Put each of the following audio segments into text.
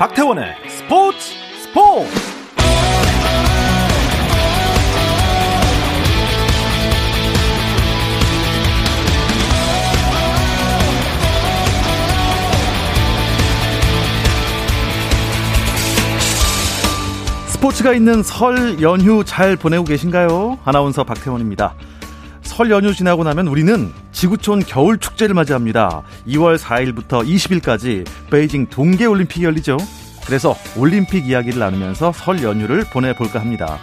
박태원의 스포츠 스포츠 스포츠가 있는 설 연휴 잘 보내고 계신가요? 아나운서 박태원입니다. 설 연휴 지나고 나면 우리는 지구촌 겨울 축제를 맞이합니다. 2월 4일부터 20일까지 베이징 동계 올림픽이 열리죠. 그래서 올림픽 이야기를 나누면서 설 연휴를 보내볼까 합니다.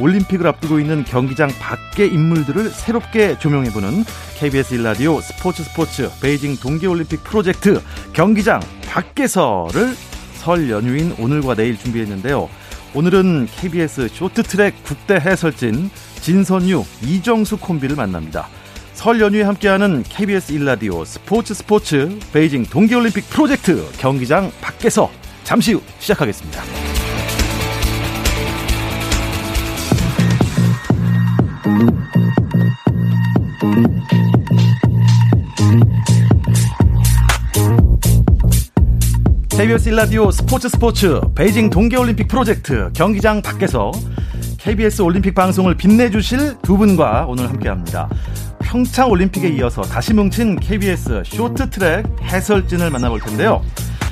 올림픽을 앞두고 있는 경기장 밖의 인물들을 새롭게 조명해보는 KBS 일라디오 스포츠 스포츠 베이징 동계올림픽 프로젝트 경기장 밖에서를 설 연휴인 오늘과 내일 준비했는데요. 오늘은 KBS 쇼트트랙 국대 해설진 진선유, 이정수 콤비를 만납니다. 설 연휴에 함께하는 KBS 일라디오 스포츠 스포츠 베이징 동계올림픽 프로젝트 경기장 밖에서 잠시 후 시작하겠습니다. KBS 일라디오 스포츠 스포츠 베이징 동계올림픽 프로젝트 경기장 밖에서 KBS 올림픽 방송을 빛내주실 두 분과 오늘 함께합니다. 평창 올림픽에 이어서 다시 뭉친 KBS 쇼트트랙 해설진을 만나볼 텐데요.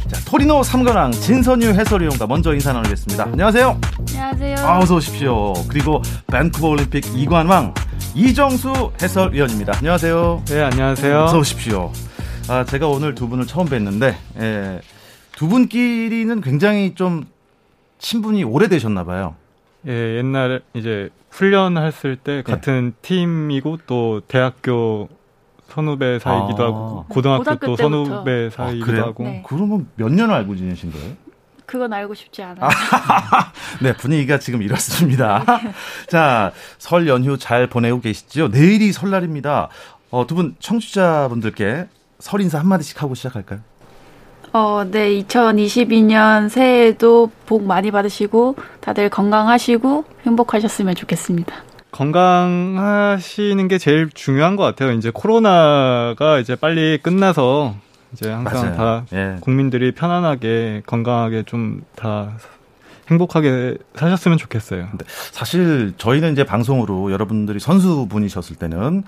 자, 토리노 삼관왕 진선유 해설위원과 먼저 인사 나누겠습니다. 안녕하세요. 안녕하세요. 아, 어서 오십시오. 그리고 밴쿠버 올림픽 이관왕 이정수 해설위원입니다. 안녕하세요. 네, 안녕하세요. 어서 오십시오. 아, 제가 오늘 두 분을 처음 뵀는데 예, 두 분끼리는 굉장히 좀 친분이 오래되셨나 봐요. 예, 옛날 이제 훈련했을 때 네. 같은 네. 팀이고 또 대학교 선후배 사이기도 아. 하고 고등학교, 또. 선후배 사이기도 아, 하고. 네. 그러면 몇 년을 알고 지내신 거예요? 그건 알고 싶지 않아요. 네, 분위기가 지금 이렇습니다. 자, 설 연휴 잘 보내고 계시죠? 내일이 설날입니다. 어, 두 분 청취자분들께 설 인사 한마디씩 하고 시작할까요? 어, 네, 2022년 새해에도 복 많이 받으시고 다들 건강하시고 행복하셨으면 좋겠습니다. 건강하시는 게 제일 중요한 것 같아요. 이제 코로나가 이제 빨리 끝나서 이제 항상 맞아요. 다 예. 국민들이 편안하게 건강하게 좀 다 행복하게 사셨으면 좋겠어요. 근데 사실 저희는 이제 방송으로 여러분들이 선수분이셨을 때는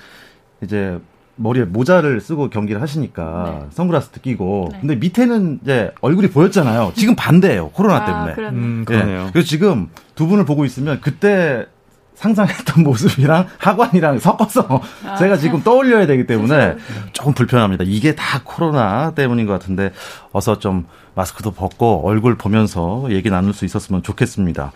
이제 머리에 모자를 쓰고 경기를 하시니까 네. 선글라스도 끼고 네. 근데 밑에는 이제 얼굴이 보였잖아요. 지금 반대예요. 코로나 아, 때문에. 음, 그러네요. 네. 그래서 지금 두 분을 보고 있으면 그때 상상했던 모습이랑 하관이랑 섞어서 아, 제가 지금 떠올려야 되기 때문에 조금 불편합니다. 이게 다 코로나 때문인 것 같은데 어서 좀 마스크도 벗고 얼굴 보면서 얘기 나눌 수 있었으면 좋겠습니다.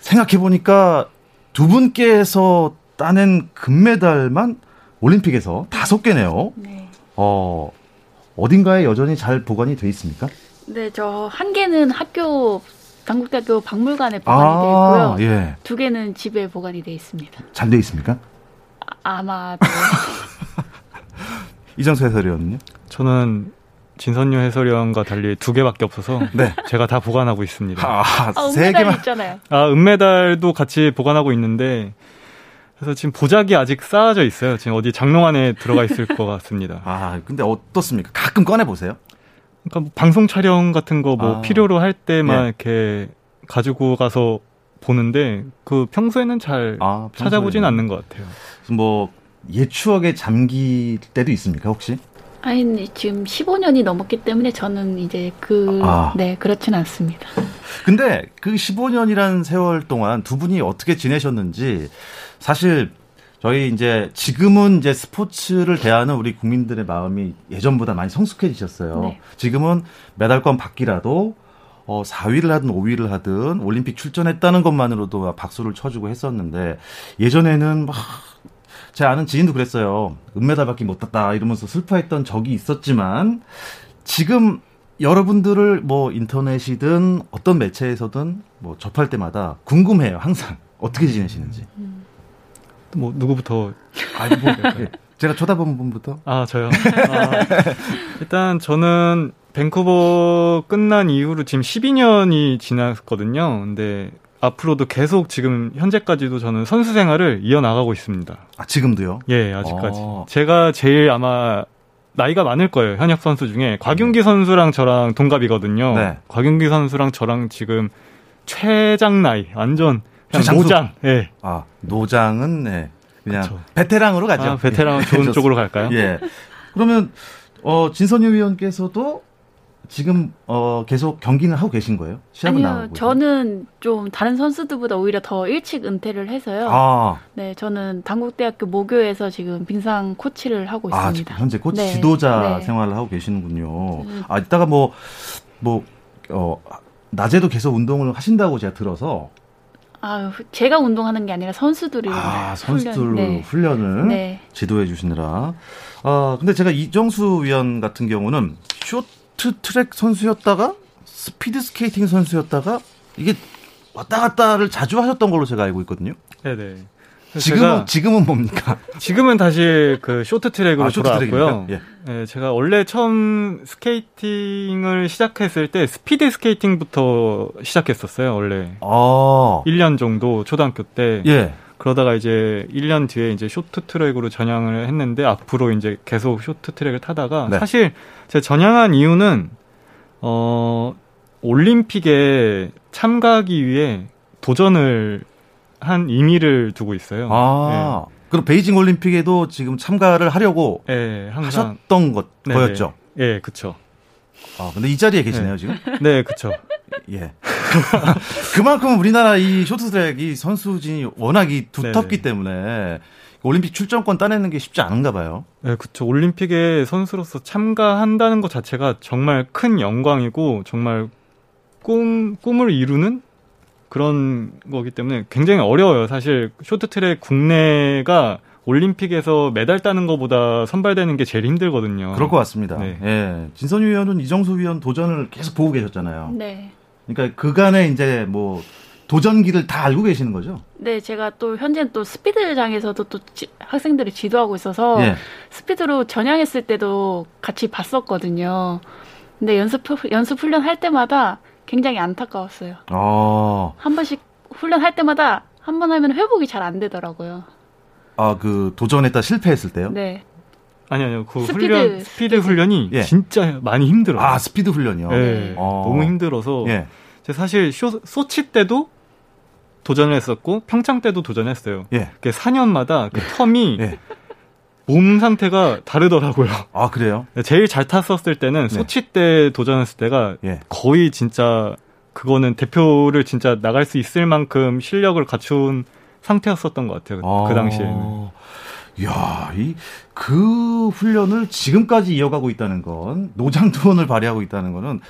생각해 보니까 두 분께서 따낸 금메달만 올림픽에서 다섯 개네요. 네. 어, 어딘가에 여전히 잘 보관이 돼 있습니까? 네, 저 한 개는 학교 당국대학교 박물관에 보관이 아, 되어 있고요. 예. 두 개는 집에 보관이 돼 있습니다. 잘 돼 있습니까? 아, 마도 이정수 해설위원은요? 저는 진선유 해설위원과 달리 두 개밖에 없어서 네. 제가 다 보관하고 있습니다. 아, 아, 세 개만 있잖아요. 아, 은메달도 같이 보관하고 있는데 그래서 지금 보자기 아직 쌓아져 있어요. 지금 어디 장롱 안에 들어가 있을 것 같습니다. 아, 근데 어떻습니까? 가끔 꺼내 보세요. 그러니까 뭐 방송 촬영 같은 거뭐 아. 필요로 할 때만 예. 이렇게 가지고 가서 보는데 그 평소에는 잘 아, 찾아보진 않는 것 같아요. 뭐 옛 추억에 잠길 때도 있습니까 혹시? 아니 지금 15년이 넘었기 때문에 저는 이제 그 아. 네, 그렇진 않습니다. 근데 그 15년이라는 세월 동안 두 분이 어떻게 지내셨는지 사실 저희 이제 지금은 이제 스포츠를 대하는 우리 국민들의 마음이 예전보다 많이 성숙해지셨어요. 네. 지금은 메달권 받기라도 어 4위를 하든 5위를 하든 올림픽 출전했다는 것만으로도 박수를 쳐주고 했었는데 예전에는 막 제 아는 지인도 그랬어요. 은메달밖에 못 땄다 이러면서 슬퍼했던 적이 있었지만 지금 여러분들을 뭐 인터넷이든 어떤 매체에서든 뭐 접할 때마다 궁금해요. 항상 어떻게 지내시는지. 음. 뭐 누구부터? 아니 뭐 제가 쳐다본 분부터. 아 저요. 아, 일단 저는 밴쿠버 끝난 이후로 지금 12년이 지났거든요. 근데 앞으로도 계속 지금 현재까지도 저는 선수 생활을 이어나가고 있습니다. 아 지금도요? 예, 아직까지. 어. 제가 제일 아마 나이가 많을 거예요. 현역 선수 중에 곽윤기 네. 선수랑 저랑 동갑이거든요. 네. 곽윤기 선수랑 저랑 지금 최장 나이 완전 그냥 노장. 예. 네. 아 노장은 네. 그냥 그쵸. 베테랑으로 가죠. 아, 베테랑 좋은 예. 쪽으로 갈까요? 예. 그러면 어 진선유 위원께서도 지금 어 계속 경기는 하고 계신 거예요? 시합은 아니요, 나오고 저는 좀 다른 선수들보다 오히려 더 일찍 은퇴를 해서요. 아. 네, 저는 당국대학교 모교에서 지금 빙상 코치를 하고 아, 있습니다. 아, 현재 코치 네. 지도자 네. 생활을 하고 계시는군요. 음. 아, 이따가 뭐 뭐 어, 낮에도 계속 운동을 하신다고 제가 들어서 아, 제가 운동하는 게 아니라 선수들이 아, 선수들 훈련, 네. 훈련을 네. 지도해 주시느라. 아, 근데 제가 이정수 위원 같은 경우는 쇼트 트랙 선수였다가 스피드 스케이팅 선수였다가 이게 왔다 갔다를 자주 하셨던 걸로 제가 알고 있거든요. 네 네. 지금은 지금은 뭡니까? 지금은 다시 그 쇼트트랙으로 아, 돌아왔고요. 예. 네, 제가 원래 처음 스케이팅을 시작했을 때 스피드 스케이팅부터 시작했었어요. 원래 아. 1년 정도 초등학교 때. 예. 그러다가 이제 1년 뒤에 이제 쇼트트랙으로 전향을 했는데 앞으로 이제 계속 쇼트트랙을 타다가 네. 사실 제가 전향한 이유는 어 올림픽에 참가하기 위해 도전을 한 의미를 두고 있어요. 아. 네. 그럼 베이징 올림픽에도 지금 참가를 하려고 네, 하셨던 것 네네. 거였죠. 예, 네, 그쵸. 아, 근데 이 자리에 계시네요, 네. 지금? 네, 그쵸. 예. 그만큼 우리나라 이 쇼트트랙 이 선수진이 워낙이 두텁기 네네. 때문에 올림픽 출전권 따내는 게 쉽지 않은가 봐요. 네, 그쵸. 올림픽에 선수로서 참가한다는 것 자체가 정말 큰 영광이고 정말 꿈, 꿈을 이루는 그런 거기 때문에 굉장히 어려워요. 사실 쇼트트랙 국내가 올림픽에서 메달 따는 것보다 선발되는 게 제일 힘들거든요. 그럴 것 같습니다. 네. 예. 진선유 위원은 이정수 위원 도전을 계속 보고 계셨잖아요. 네. 그러니까 그간에 이제 뭐 도전기를 다 알고 계시는 거죠? 네, 제가 또 현재는 또 스피드장에서도 또 지, 학생들을 지도하고 있어서 예. 스피드로 전향했을 때도 같이 봤었거든요. 근데 연습 연습 훈련 할 때마다 굉장히 안타까웠어요. 아. 한 번씩 훈련할 때마다 한 번 하면 회복이 잘 안 되더라고요. 아, 그 도전했다 실패했을 때요? 네. 아니 아니요. 그 스피드, 훈련 스피드, 스피드 훈련이 예. 진짜 많이 힘들어요. 아, 스피드 훈련이요? 네. 어. 너무 힘들어서 예. 제가 사실 쇼, 소치 때도 도전을 했었고 평창 때도 도전했어요. 예. 4년마다 그 텀이 예. 몸 상태가 다르더라고요. 아 그래요? 제일 잘 탔었을 때는 네. 소치 때 도전했을 때가 예. 거의 진짜 그거는 대표를 진짜 나갈 수 있을 만큼 실력을 갖춘 상태였었던 것 같아요. 아. 그 당시에는. 야, 이 그 훈련을 지금까지 이어가고 있다는 건 노장투원을 발휘하고 있다는 거는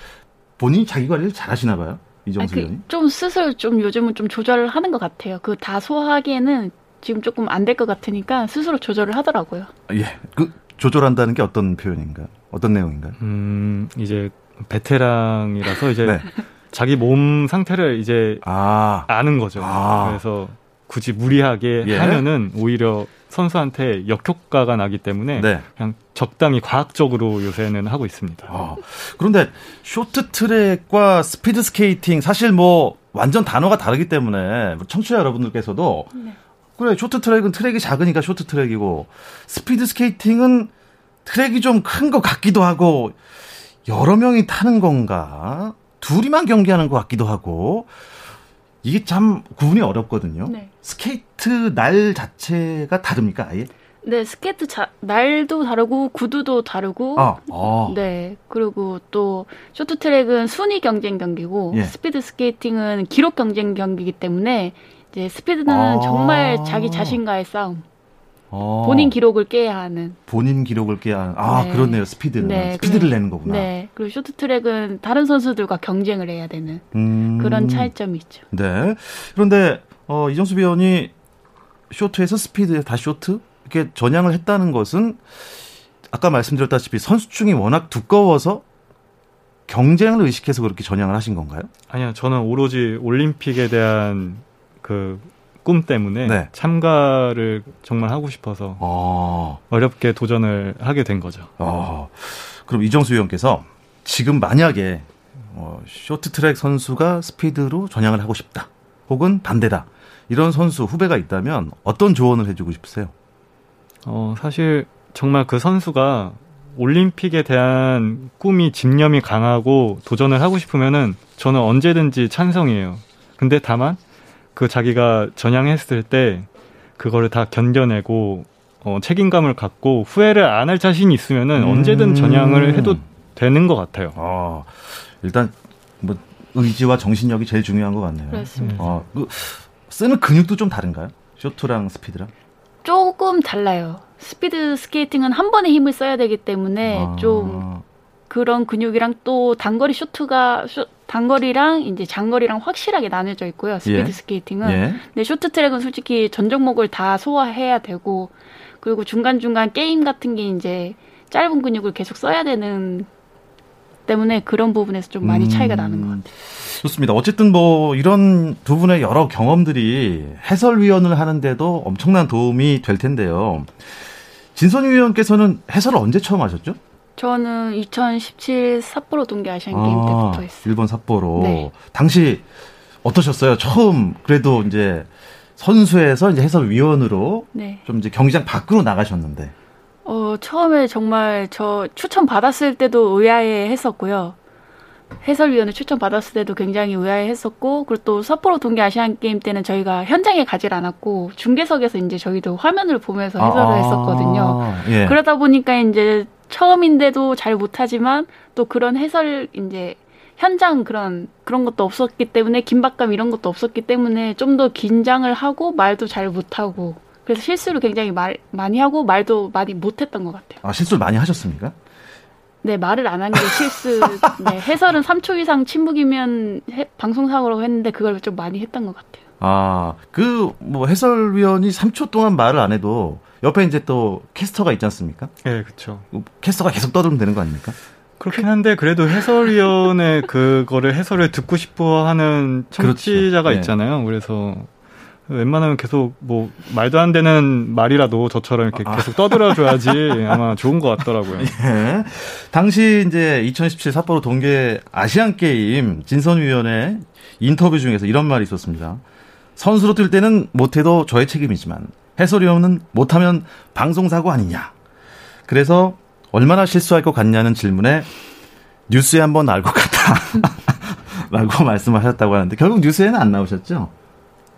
본인이 자기 관리를 잘 하시나 봐요. 이정수 의원이. 그, 좀 스스로 좀 요즘은 좀 조절을 하는 것 같아요. 그 다 소화하기에는 지금 조금 안 될 것 같으니까 스스로 조절을 하더라고요. 예. 그 조절한다는 게 어떤 표현인가요? 어떤 내용인가요? 음, 이제 베테랑이라서 이제 네. 자기 몸 상태를 이제 아. 는 거죠. 아. 그래서 굳이 무리하게 예. 하면은 오히려 선수한테 역효과가 나기 때문에 네. 그냥 적당히 과학적으로 요새는 하고 있습니다. 아, 그런데 쇼트트랙과 스피드 스케이팅 사실 뭐 완전 단어가 다르기 때문에 청취자 여러분들께서도 네. 그래 쇼트 트랙은 트랙이 작으니까 쇼트 트랙이고 스피드 스케이팅은 트랙이 좀 큰 것 같기도 하고 여러 명이 타는 건가 둘이만 경기하는 것 같기도 하고 이게 참 구분이 어렵거든요. 네. 스케이트 날 자체가 다릅니까 아예? 네, 스케이트 자, 날도 다르고 구두도 다르고, 아, 아. 네 그리고 또 쇼트트랙은 순위 경쟁 경기고 예. 스피드 스케이팅은 기록 경쟁 경기이기 때문에 이제 스피드는 아~ 정말 자기 자신과의 싸움. 아~ 본인 기록을 깨야 하는. 본인 기록을 깨야 하는. 아, 네. 그렇네요. 스피드는. 네. 스피드를 내는 거구나. 네. 그리고 쇼트트랙은 다른 선수들과 경쟁을 해야 되는 음~ 그런 차이점이 있죠. 네. 그런데 어, 이정수 위원이 쇼트에서 스피드에 다 쇼트 이렇게 전향을 했다는 것은 아까 말씀드렸다시피 선수층이 워낙 두꺼워서 경쟁을 의식해서 그렇게 전향을 하신 건가요? 아니요. 저는 오로지 올림픽에 대한 그 꿈 때문에 네. 참가를 정말 하고 싶어서 아. 어렵게 도전을 하게 된 거죠. 아. 그럼 이정수 위원께서 지금 만약에 어, 쇼트트랙 선수가 스피드로 전향을 하고 싶다. 혹은 반대다. 이런 선수 후배가 있다면 어떤 조언을 해주고 싶으세요? 어, 사실 정말 그 선수가 올림픽에 대한 꿈이 집념이 강하고 도전을 하고 싶으면은 저는 언제든지 찬성이에요. 근데 다만 그 자기가 전향했을 때 그거를 다 견뎌내고 어, 책임감을 갖고 후회를 안 할 자신이 있으면은 음. 언제든 전향을 해도 되는 것 같아요. 아, 일단 뭐 의지와 정신력이 제일 중요한 것 같네요. 그렇습니다. 어, 그 쓰는 근육도 좀 다른가요? 쇼트랑 스피드랑? 조금 달라요. 스피드 스케이팅은 한 번에 힘을 써야 되기 때문에 아. 좀 그런 근육이랑 또 단거리 쇼트가 쇼, 단거리랑 이제 장거리랑 확실하게 나눠져 있고요. 스피드 예. 스케이팅은. 예. 근데 쇼트트랙은 솔직히 전 종목을 다 소화해야 되고 그리고 중간중간 게임 같은 게 이제 짧은 근육을 계속 써야 되는 때문에 그런 부분에서 좀 많이 차이가 나는 것 음. 같아요. 좋습니다. 어쨌든 뭐 이런 두 분의 여러 경험들이 해설위원을 하는데도 엄청난 도움이 될 텐데요. 진선 위 원께서는 해설을 언제 처음 하셨죠? 저는 2017 삿포로 동계 아시안 게임 아, 때부터 했어요. 일본 삿포로. 네. 당시 어떠셨어요? 처음 그래도 이제 선수에서 이제 해설위원으로 네. 좀 이제 경기장 밖으로 나가셨는데. 어, 처음에 정말 저 추천 받았을 때도 의아해 했었고요. 해설위원을 추천 받았을 때도 굉장히 의아해 했었고, 그리고 또 삿포로 동계 아시안 게임 때는 저희가 현장에 가질 않았고, 중계석에서 이제 저희도 화면을 보면서 해설을 아, 했었거든요. 예. 그러다 보니까 이제 처음인데도 잘 못하지만 또 그런 해설 이제 현장 그런 그런 것도 없었기 때문에 긴박감 이런 것도 없었기 때문에 좀 더 긴장을 하고 말도 잘 못하고 그래서 실수를 굉장히 말, 많이 하고 말도 많이 못했던 것 같아요. 아 실수를 많이 하셨습니까? 네 말을 안 한 게 실수. 네, 해설은 3초 이상 침묵이면 해, 방송사고라고 했는데 그걸 좀 많이 했던 것 같아요. 아 그 뭐 해설위원이 3초 동안 말을 안 해도 옆에 이제 또 캐스터가 있지 않습니까? 네, 그렇죠. 캐스터가 계속 떠들면 되는 거 아닙니까? 그렇긴 한데 그래도 해설위원의 그거를 해설을 듣고 싶어하는 청취자가 그렇죠. 있잖아요. 그래서 웬만하면 계속 뭐 말도 안 되는 말이라도 저처럼 이렇게 아. 계속 떠들어줘야지 아마 좋은 것 같더라고요. 예. 당시 이제 2017 삿포로 동계 아시안 게임 진선위원회 인터뷰 중에서 이런 말이 있었습니다. 선수로 뛸 때는 못해도 저의 책임이지만 해설위원은 못하면 방송사고 아니냐. 그래서 얼마나 실수할 것 같냐는 질문에 뉴스에 한번 나올 것 같다. 라고 말씀하셨다고 하는데 결국 뉴스에는 안 나오셨죠?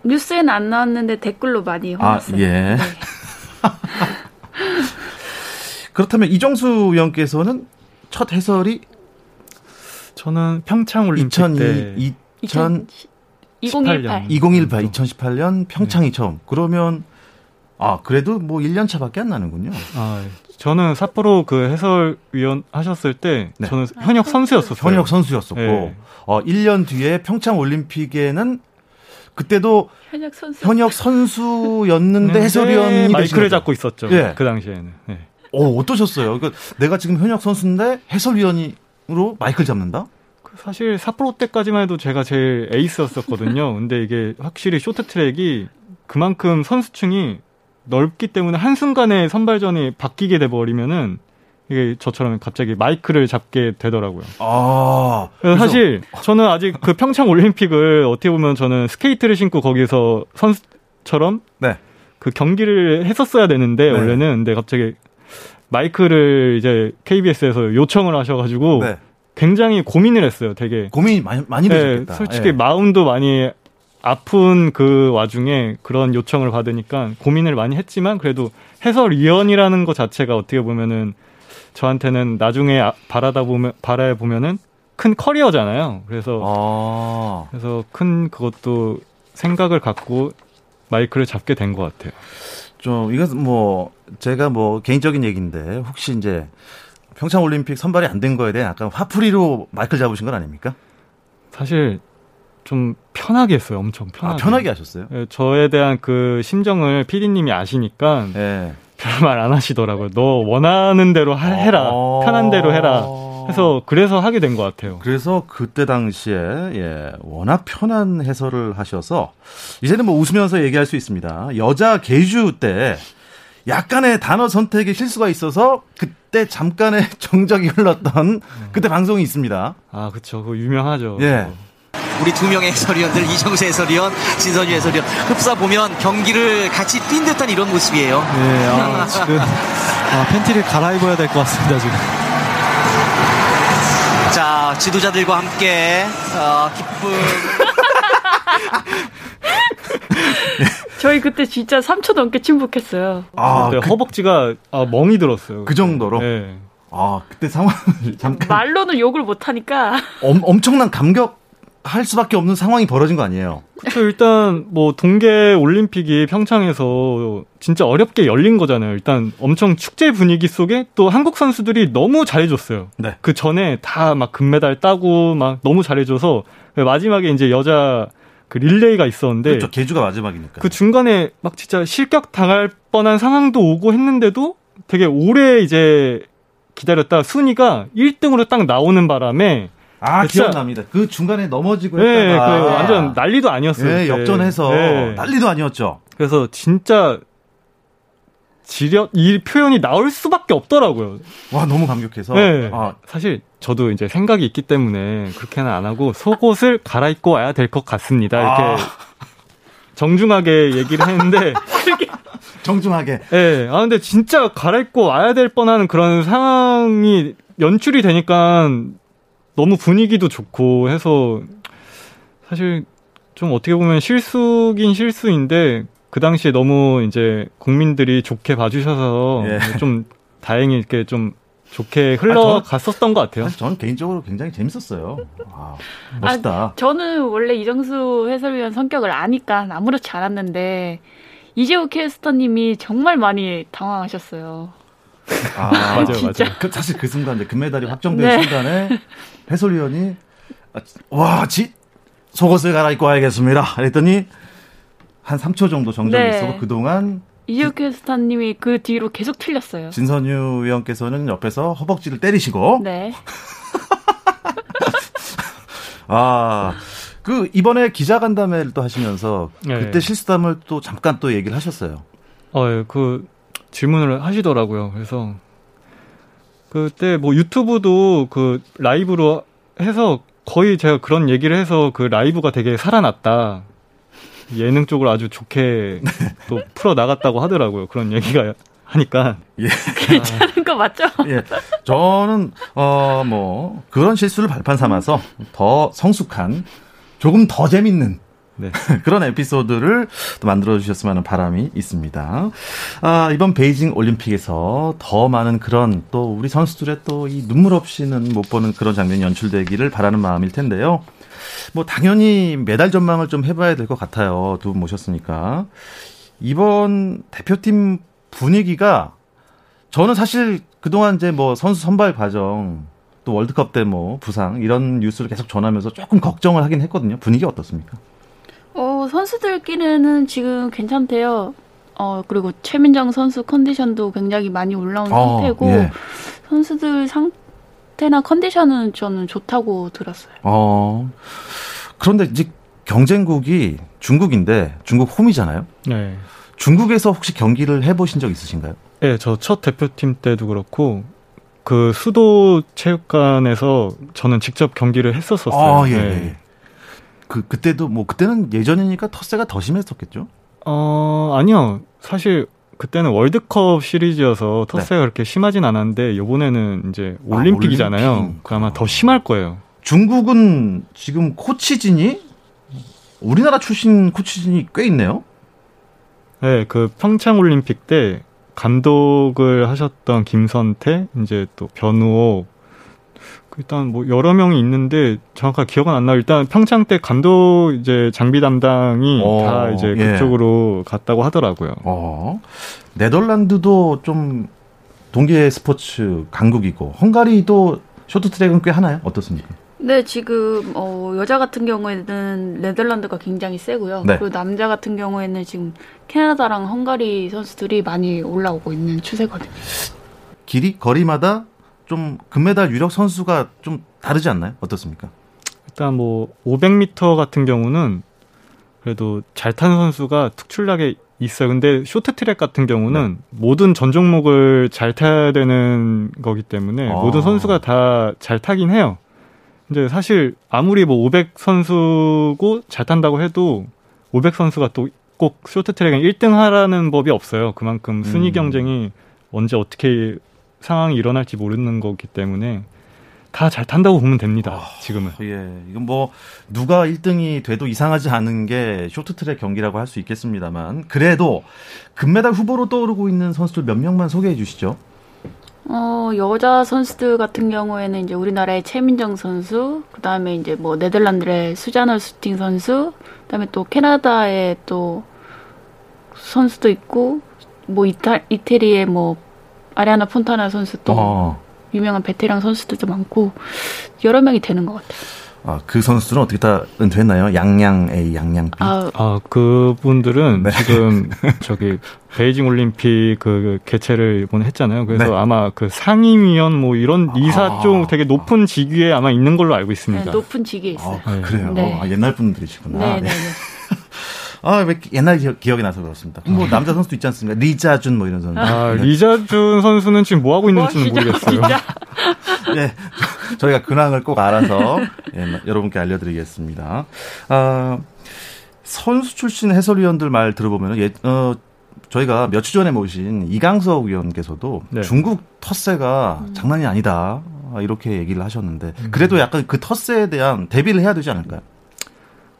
뉴스에는 안 나왔는데 댓글로 많이 혼났어요. 아, 예. 네. 그렇다면 이정수 위원께서는 첫 해설이 저는 평창 올림픽 2002, 때 2000, 2018 2018 2018년 평창이 네. 처음. 그러면 아, 그래도 뭐 1년 차 밖에 안 나는군요. 아, 저는 삿포로 그 해설위원 하셨을 때 네. 저는 현역 선수였었어요. 현역 선수였었고 네. 어 1년 뒤에 평창 올림픽에는 그때도 현역 선수 현역 선수였는데 네. 해설위원이 마이크를 잡고 있었죠. 네. 그 당시에는. 네. 어, 어떠셨어요? 그러니까 내가 지금 현역 선수인데 해설위원으로 마이크를 잡는다? 그 사실 삿포로 때까지만 해도 제가 제일 에이스였었거든요. 근데 이게 확실히 쇼트트랙이 그만큼 선수층이 넓기 때문에 한순간에 선발전이 바뀌게 돼 버리면은 이게 저처럼 갑자기 마이크를 잡게 되더라고요. 아. 사실 저는 아직 그 평창 올림픽을 어떻게 보면 저는 스케이트를 신고 거기서 선수처럼 네. 그 경기를 했었어야 되는데 네. 원래는 근데 갑자기 마이크를 이제 KBS에서 요청을 하셔가지고 네. 굉장히 고민을 했어요. 되게 고민이 많이 많이 네, 되셨겠다. 솔직히 네. 마음도 많이 아픈 그 와중에 그런 요청을 받으니까 고민을 많이 했지만 그래도 해설위원이라는 것 자체가 어떻게 보면은 저한테는 나중에 아, 바라다 보면 바라해 보면은 큰 커리어잖아요. 그래서 아. 그래서 큰 그것도 생각을 갖고 마이크를 잡게 된 것 같아요. 좀 이것은 뭐 제가 뭐 개인적인 얘기인데 혹시 이제 평창 올림픽 선발이 안 된 거에 대해 약간 화풀이로 마이크를 잡으신 건 아닙니까? 사실 좀 편하게 했어요. 엄청 편하게. 아, 편하게 하셨어요? 네, 저에 대한 그 심정을 피디님이 아시니까 네. 별말 안 하시더라고요. 너 원하는 대로 하, 해라. 아~ 편한 대로 해라. 해서 그래서 하게 된 것 같아요. 그래서 그때 당시에 예, 워낙 편한 해설을 하셔서 이제는 뭐 웃으면서 얘기할 수 있습니다. 여자 개주 때 약간의 단어 선택에 실수가 있어서 그때 잠깐의 정적이 흘렀던 그때 방송이 있습니다. 아, 그렇죠. 그 유명하죠. 예. 우리 두 명의 해설위원들 이정수 해설위원, 진선유 해설위원 흡사 보면 경기를 같이 뛴 듯한 이런 모습이에요. 네, 아, 지금 아, 팬티를 갈아입어야 될 것 같습니다 지금. 자 지도자들과 함께 어, 기쁨. 저희 그때 진짜 3초 넘게 침묵했어요. 아, 그, 허벅지가 아, 멍이 들었어요. 그 정도로? 네. 아, 그때 상황을 잠깐. 말로는 욕을 못하니까. 엄, 엄청난 감격 할 수밖에 없는 상황이 벌어진 거 아니에요? 그렇죠. 일단 뭐 동계 올림픽이 평창에서 진짜 어렵게 열린 거잖아요. 일단 엄청 축제 분위기 속에 또 한국 선수들이 너무 잘해줬어요. 네. 그 전에 다 막 금메달 따고 막 너무 잘해줘서 마지막에 이제 여자 그 릴레이가 있었는데 그렇죠. 개주가 마지막이니까. 그 중간에 막 진짜 실격 당할 뻔한 상황도 오고 했는데도 되게 오래 이제 기다렸다 순위가 1등으로 딱 나오는 바람에 아 기억납니다. 그 중간에 넘어지고 네, 그 완전 난리도 아니었어요. 네, 역전해서 네. 난리도 아니었죠. 그래서 진짜 지력 이 표현이 나올 수밖에 없더라고요. 와 너무 감격해서. 네. 아 사실 저도 이제 생각이 있기 때문에 그렇게는 안 하고 속옷을 갈아입고 와야 될 것 같습니다. 이렇게 아. 정중하게 얘기를 했는데 정중하게. 네. 아 근데 진짜 갈아입고 와야 될 뻔한 그런 상황이 연출이 되니까 너무 분위기도 좋고 해서 사실 좀 어떻게 보면 실수긴 실수인데 그 당시에 너무 이제 국민들이 좋게 봐주셔서 예. 좀 다행히 이렇게 좀 좋게 흘러갔었던 아, 것 같아요. 저는 개인적으로 굉장히 재밌었어요. 아, 멋있다. 아, 저는 원래 이정수 해설위원 성격을 아니까 아무렇지 않았는데 이재호 캐스터님이 정말 많이 당황하셨어요. 아, 맞아요, 맞아요. 그, 사실 그 순간, 금메달이 확정된 네. 순간에 해설위원이, 아, 와, 지, 속옷을 갈아입고 와야겠습니다. 그랬더니, 한 3초 정도 정적이 네. 있었고, 그동안. 이재호 캐스터님이 그 뒤로 계속 틀렸어요. 진선유 위원께서는 옆에서 허벅지를 때리시고. 네. 아, 그, 이번에 기자간담회를 또 하시면서, 네. 그때 실수담을 또 잠깐 또 얘기를 하셨어요. 어, 예, 그, 질문을 하시더라고요. 그래서 그때 뭐 유튜브도 그 라이브로 해서 거의 제가 그런 얘기를 해서 그 라이브가 되게 살아났다. 예능 쪽으로 아주 좋게 네. 또 풀어 나갔다고 하더라고요. 그런 얘기가 하니까. 예. 괜찮은 거 맞죠? 예. 저는 어 뭐 그런 실수를 발판 삼아서 더 성숙한 조금 더 재밌는 네. 그런 에피소드를 또 만들어 주셨으면 하는 바람이 있습니다. 아, 이번 베이징 올림픽에서 더 많은 그런 또 우리 선수들의 또 이 눈물 없이는 못 보는 그런 장면이 연출되기를 바라는 마음일 텐데요. 뭐 당연히 메달 전망을 좀 해봐야 될 것 같아요. 두 분 모셨으니까. 이번 대표팀 분위기가 저는 사실 그동안 이제 뭐 선수 선발 과정 또 월드컵 때 뭐 부상 이런 뉴스를 계속 전하면서 조금 걱정을 하긴 했거든요. 분위기 어떻습니까? 어, 선수들끼리는 지금 괜찮대요. 어, 그리고 최민정 선수 컨디션도 굉장히 많이 올라온 어, 상태고, 예. 선수들 상태나 컨디션은 저는 좋다고 들었어요. 어, 그런데 이제 경쟁국이 중국인데, 중국 홈이잖아요? 네. 중국에서 혹시 경기를 해보신 적 있으신가요? 네, 저 첫 대표팀 때도 그렇고, 그 수도 체육관에서 저는 직접 경기를 했었었어요. 아, 예, 네. 예. 그 그때도 뭐 그때는 예전이니까 텃세가 더 심했었겠죠? 어 아니요 사실 그때는 월드컵 시리즈여서 텃세가 네. 그렇게 심하진 않았는데 요번에는 이제 올림픽이잖아요. 아, 올림픽. 그 아마 더 심할 거예요. 중국은 지금 코치진이 우리나라 출신 코치진이 꽤 있네요. 네, 그 평창 올림픽 때 감독을 하셨던 김선태, 이제 또 변우옥, 일단 뭐 여러 명이 있는데 정확하게 기억은 안 나요. 일단 평창 때 감독 이제 장비 담당이 어, 다 이제 예. 그쪽으로 갔다고 하더라고요. 어. 네덜란드도 좀 동계 스포츠 강국이고 헝가리도 쇼트트랙은 꽤 하나요? 어떻습니까? 네, 지금 어, 여자 같은 경우에는 네덜란드가 굉장히 세고요. 네. 그리고 남자 같은 경우에는 지금 캐나다랑 헝가리 선수들이 많이 올라오고 있는 추세거든요. 길이 거리마다 좀 금메달 유력 선수가 좀 다르지 않나요? 어떻습니까? 일단 뭐 500m 같은 경우는 그래도 잘 타는 선수가 특출나게 있어요. 근데 쇼트트랙 같은 경우는 네. 모든 전 종목을 잘 타야 되는 거기 때문에 아. 모든 선수가 다 잘 타긴 해요. 근데 사실 아무리 뭐 500 선수고 잘 탄다고 해도 500 선수가 또 꼭 쇼트트랙은 1등 하라는 법이 없어요. 그만큼 순위 음. 경쟁이 언제 어떻게 상황이 일어날지 모르는 거기 때문에 다 잘 탄다고 보면 됩니다. 아, 지금은. 예. 이건 뭐 누가 1등이 돼도 이상하지 않은 게 쇼트트랙 경기라고 할 수 있겠습니다만 그래도 금메달 후보로 떠오르고 있는 선수들 몇 명만 소개해 주시죠. 어, 여자 선수들 같은 경우에는 이제 우리나라의 최민정 선수, 그 다음에 이제 뭐 네덜란드의 수자너 수팅 선수, 그 다음에 또 캐나다의 또 선수도 있고, 뭐 이탈, 이태리의 뭐 아리아나 폰타나 선수 또 어. 유명한 베테랑 선수들도 많고 여러 명이 되는 것 같아요. 아, 그 선수들은 어떻게 다 은퇴했나요? 양양 A, 양양 B. 아, 아 그분들은 네. 지금 저기 베이징 올림픽 그 개최를 이번에 했잖아요. 그래서 네. 아마 그 상임위원 뭐 이런 이사 아. 쪽 되게 높은 직위에 아마 있는 걸로 알고 있습니다. 네, 높은 직위에 있어요. 아, 그래요. 네. 아, 옛날 분들이시구나. 네, 네, 네. 아, 왜 옛날 기억, 이 나서 그렇습니다. 뭐 남자 선수도 있지 않습니까? 리자준 뭐 이런 선수. 아, 리자준 선수는 지금 뭐 하고 있는지는 뭐 모르겠어요. 네, 저희가 근황을 꼭 알아서 예, 여러분께 알려드리겠습니다. 아, 선수 출신 해설위원들 말 들어보면 예, 어, 저희가 며칠 전에 모신 이강석 위원께서도 네. 중국 텃세가 음. 장난이 아니다 이렇게 얘기를 하셨는데 음. 그래도 약간 그 텃세에 대한 대비를 해야 되지 않을까요?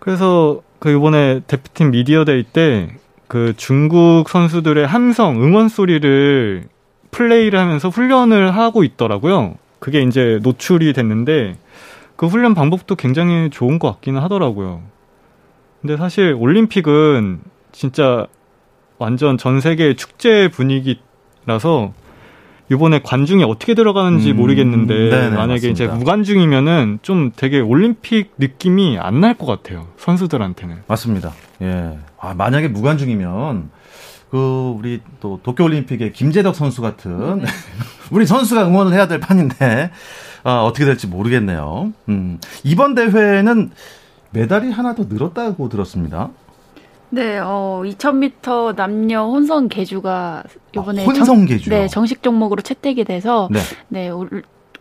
그래서 그 이번에 대표팀 미디어데이 때 그 중국 선수들의 함성 응원 소리를 플레이를 하면서 훈련을 하고 있더라고요. 그게 이제 노출이 됐는데 그 훈련 방법도 굉장히 좋은 것 같기는 하더라고요. 근데 사실 올림픽은 진짜 완전 전 세계 축제 분위기라서 이번에 관중이 어떻게 들어가는지 음, 모르겠는데 네네, 만약에 맞습니다. 이제 무관중이면은 좀 되게 올림픽 느낌이 안 날 것 같아요 선수들한테는 맞습니다. 예. 아 만약에 무관중이면 그 우리 또 도쿄올림픽의 김재덕 선수 같은 네. 우리 선수가 응원을 해야 될 판인데 아, 어떻게 될지 모르겠네요. 음. 이번 대회는 메달이 하나 더 늘었다고 들었습니다. 네, 어, 2000m 남녀 혼성 개주가 이번에 아, 혼성 개주 네, 정식 종목으로 채택이 돼서 네, 네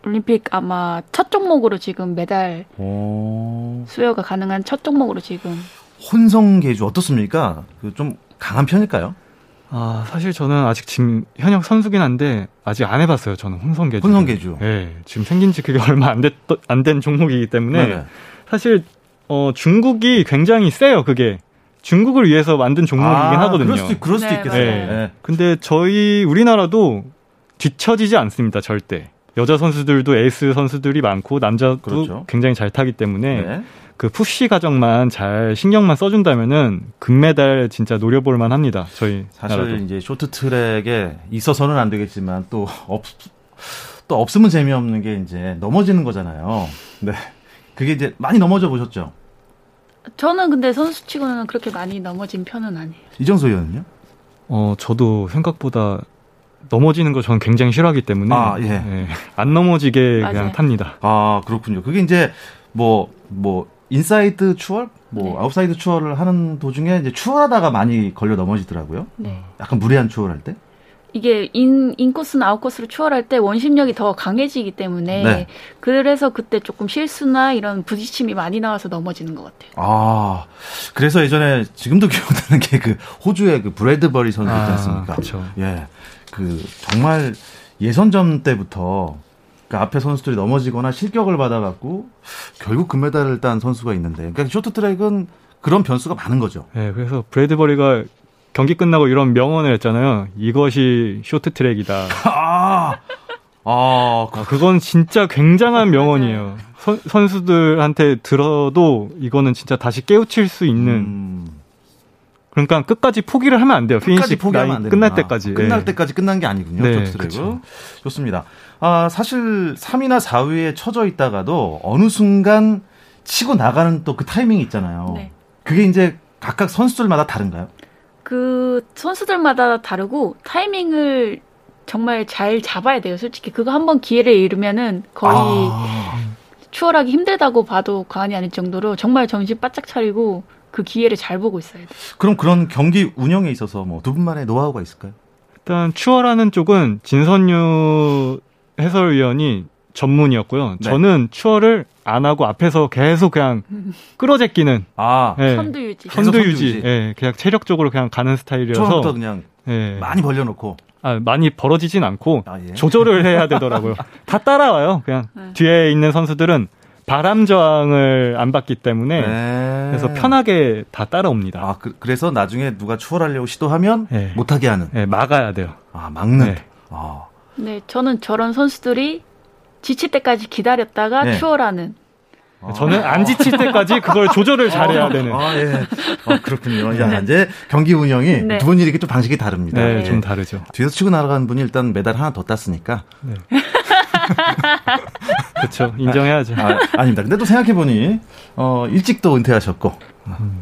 올림픽 아마 첫 종목으로 지금 메달 오. 수여가 가능한 첫 종목으로 지금 혼성 개주 어떻습니까? 그 좀 강한 편일까요? 아, 사실 저는 아직 지금 현역 선수긴 한데 아직 안 해봤어요. 저는 혼성 개주. 혼성 개주. 네, 지금 생긴 지 그게 얼마 안 됐 안 된 종목이기 때문에 네 사실 어 중국이 굉장히 세요. 그게 중국을 위해서 만든 종목이긴 아, 하거든요. 그럴 수도, 그럴 수도 네, 있겠어요. 네. 네. 근데 저희 우리나라도 뒤처지지 않습니다. 절대. 여자 선수들도 에이스 선수들이 많고 남자도 그렇죠. 굉장히 잘 타기 때문에 네. 그 푸시 과정만 잘 신경만 써준다면은 금메달 진짜 노려볼 만합니다. 저희 사실 나라도. 이제 쇼트트랙에 있어서는 안 되겠지만 또 없. 또 없으면 재미없는 게 이제 넘어지는 거잖아요. 네. 그게 이제 많이 넘어져 보셨죠? 저는 근데 선수치고는 그렇게 많이 넘어진 편은 아니에요. 이정수 위원은요? 어, 저도 생각보다 넘어지는 거 저는 굉장히 싫어하기 때문에 아, 예. 예. 안 넘어지게 맞아요. 그냥 탑니다. 아 그렇군요. 그게 이제 뭐뭐 뭐 인사이드 추월, 뭐 네. 아웃사이드 추월을 하는 도중에 이제 추월하다가 많이 걸려 넘어지더라고요. 네. 약간 무리한 추월할 때. 이게 인, 인코스나 아웃코스를 추월할 때 원심력이 더 강해지기 때문에 네. 그래서 그때 조금 실수나 이런 부딪힘이 많이 나와서 넘어지는 것 같아요. 아, 그래서 예전에 지금도 기억나는 게 그 호주의 그 브래드버리 선수 있지 아, 않습니까? 아, 그렇죠. 예. 그 정말 예선전 때부터 그 앞에 선수들이 넘어지거나 실격을 받아갖고 결국 금메달을 딴 선수가 있는데 그러니까 쇼트트랙은 그런 변수가 많은 거죠. 네, 그래서 브래드버리가 경기 끝나고 이런 명언을 했잖아요. 이것이 쇼트트랙이다. 아, 아, 아, 그건 진짜 굉장한 명언이에요. 선, 선수들한테 들어도 이거는 진짜 다시 깨우칠 수 있는. 음. 그러니까 끝까지 포기를 하면 안 돼요. 피니시 포기하면 안 끝날 때까지. 끝날 네. 때까지 끝난 게 아니군요. 네, 그렇죠. 좋습니다. 아, 사실 3위나 4위에 처져 있다가도 어느 순간 치고 나가는 또 그 타이밍이 있잖아요. 네. 그게 이제 각각 선수들마다 다른가요? 그 선수들마다 다르고 타이밍을 정말 잘 잡아야 돼요. 솔직히 그거 한번 기회를 잃으면은 거의 아. 추월하기 힘들다고 봐도 과언이 아닐 정도로 정말 정신 바짝 차리고 그 기회를 잘 보고 있어야 돼요. 그럼 그런 경기 운영에 있어서 뭐 두 분만의 노하우가 있을까요? 일단 추월하는 쪽은 진선유 해설위원이 전문이었고요. 네. 저는 추월을 안 하고 앞에서 계속 그냥 끌어제끼는 아 네. 선두 유지 선두 유지 예 네, 그냥 체력적으로 그냥 가는 스타일이어서 처음부터 그냥 네. 많이 벌려놓고 아 많이 벌어지진 않고 아, 예. 조절을 해야 되더라고요. 다 따라와요. 그냥 네. 뒤에 있는 선수들은 바람 저항을 안 받기 때문에 네. 그래서 편하게 다 따라옵니다. 아 그, 래서 나중에 누가 추월하려고 시도하면 네. 못하게 하는. 네, 막아야 돼요. 아 막는. 네. 아. 네, 저는 저런 선수들이 지칠 때까지 기다렸다가 네. 추월하는. 아. 저는 안 지칠 때까지 그걸 조절을 잘해야 되는. 아, 예. 아, 그렇군요. 야, 네. 이제 경기 운영이 네. 두 분이 이렇게 또 방식이 다릅니다. 네, 좀 다르죠. 뒤에서 치고 날아가는 분이 일단 메달 하나 더 땄으니까. 네. 그렇죠. 인정해야죠. 아, 닙니다 근데 또 생각해보니, 어, 일찍 또 은퇴하셨고,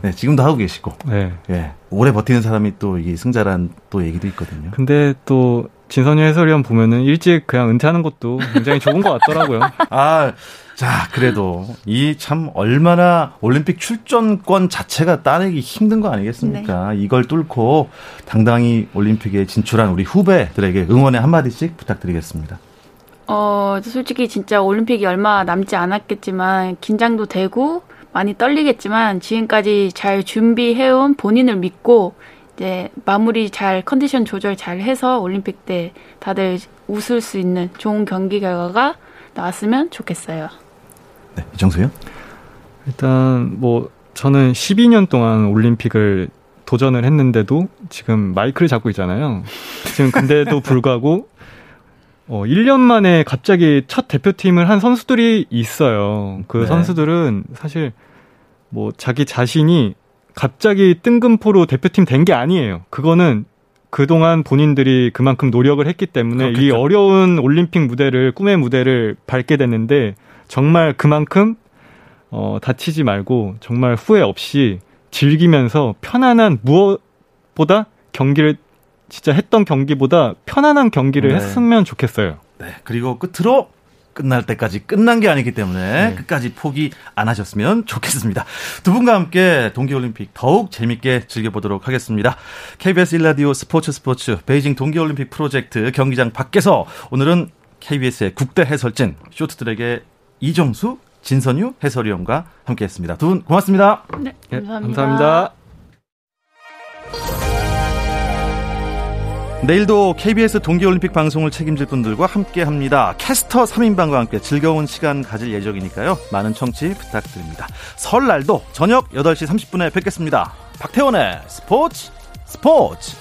네, 지금도 하고 계시고, 네. 예. 오래 버티는 사람이 또 이게 승자란 또 얘기도 있거든요. 근데 또 진선유 해설위원 보면은 일찍 그냥 은퇴하는 것도 굉장히 좋은 것 같더라고요. 아, 자, 그래도 이 참 얼마나 올림픽 출전권 자체가 따내기 힘든 거 아니겠습니까? 네. 이걸 뚫고 당당히 올림픽에 진출한 우리 후배들에게 응원의 한마디씩 부탁드리겠습니다. 어, 솔직히 진짜 올림픽이 얼마 남지 않았겠지만 긴장도 되고 많이 떨리겠지만 지금까지 잘 준비해온 본인을 믿고 이제 마무리 잘 컨디션 조절 잘 해서 올림픽 때 다들 웃을 수 있는 좋은 경기 결과가 나왔으면 좋겠어요. 네, 이정수요? 일단 뭐 저는 12년 동안 올림픽을 도전을 했는데도 지금 마이크를 잡고 있잖아요. 지금 근데도 불구하고 어 1년 만에 갑자기 첫 대표팀을 한 선수들이 있어요. 그 네. 선수들은 사실 뭐 자기 자신이 갑자기 뜬금포로 대표팀 된 게 아니에요. 그거는 그동안 본인들이 그만큼 노력을 했기 때문에 그렇겠죠. 이 어려운 올림픽 무대를 꿈의 무대를 밟게 됐는데 정말 그만큼 어 다치지 말고 정말 후회 없이 즐기면서 편안한 무엇보다 경기를 진짜 했던 경기보다 편안한 경기를 네. 했으면 좋겠어요. 네. 그리고 끝으로 끝날 때까지 끝난 게 아니기 때문에 네. 끝까지 포기 안 하셨으면 좋겠습니다. 두 분과 함께 동계올림픽 더욱 재밌게 즐겨보도록 하겠습니다. KBS 일라디오 스포츠 스포츠 베이징 동계올림픽 프로젝트 경기장 밖에서 오늘은 KBS의 국대 해설진 쇼트트랙의 이정수, 진선유 해설위원과 함께했습니다. 두 분 고맙습니다. 네, 감사합니다. 네, 감사합니다. 내일도 KBS 동계올림픽 방송을 책임질 분들과 함께 합니다. 캐스터 3인방과 함께 즐거운 시간 가질 예정이니까요. 많은 청취 부탁드립니다. 설날도 저녁 8시 30분에 뵙겠습니다. 박태원의 스포츠 스포츠!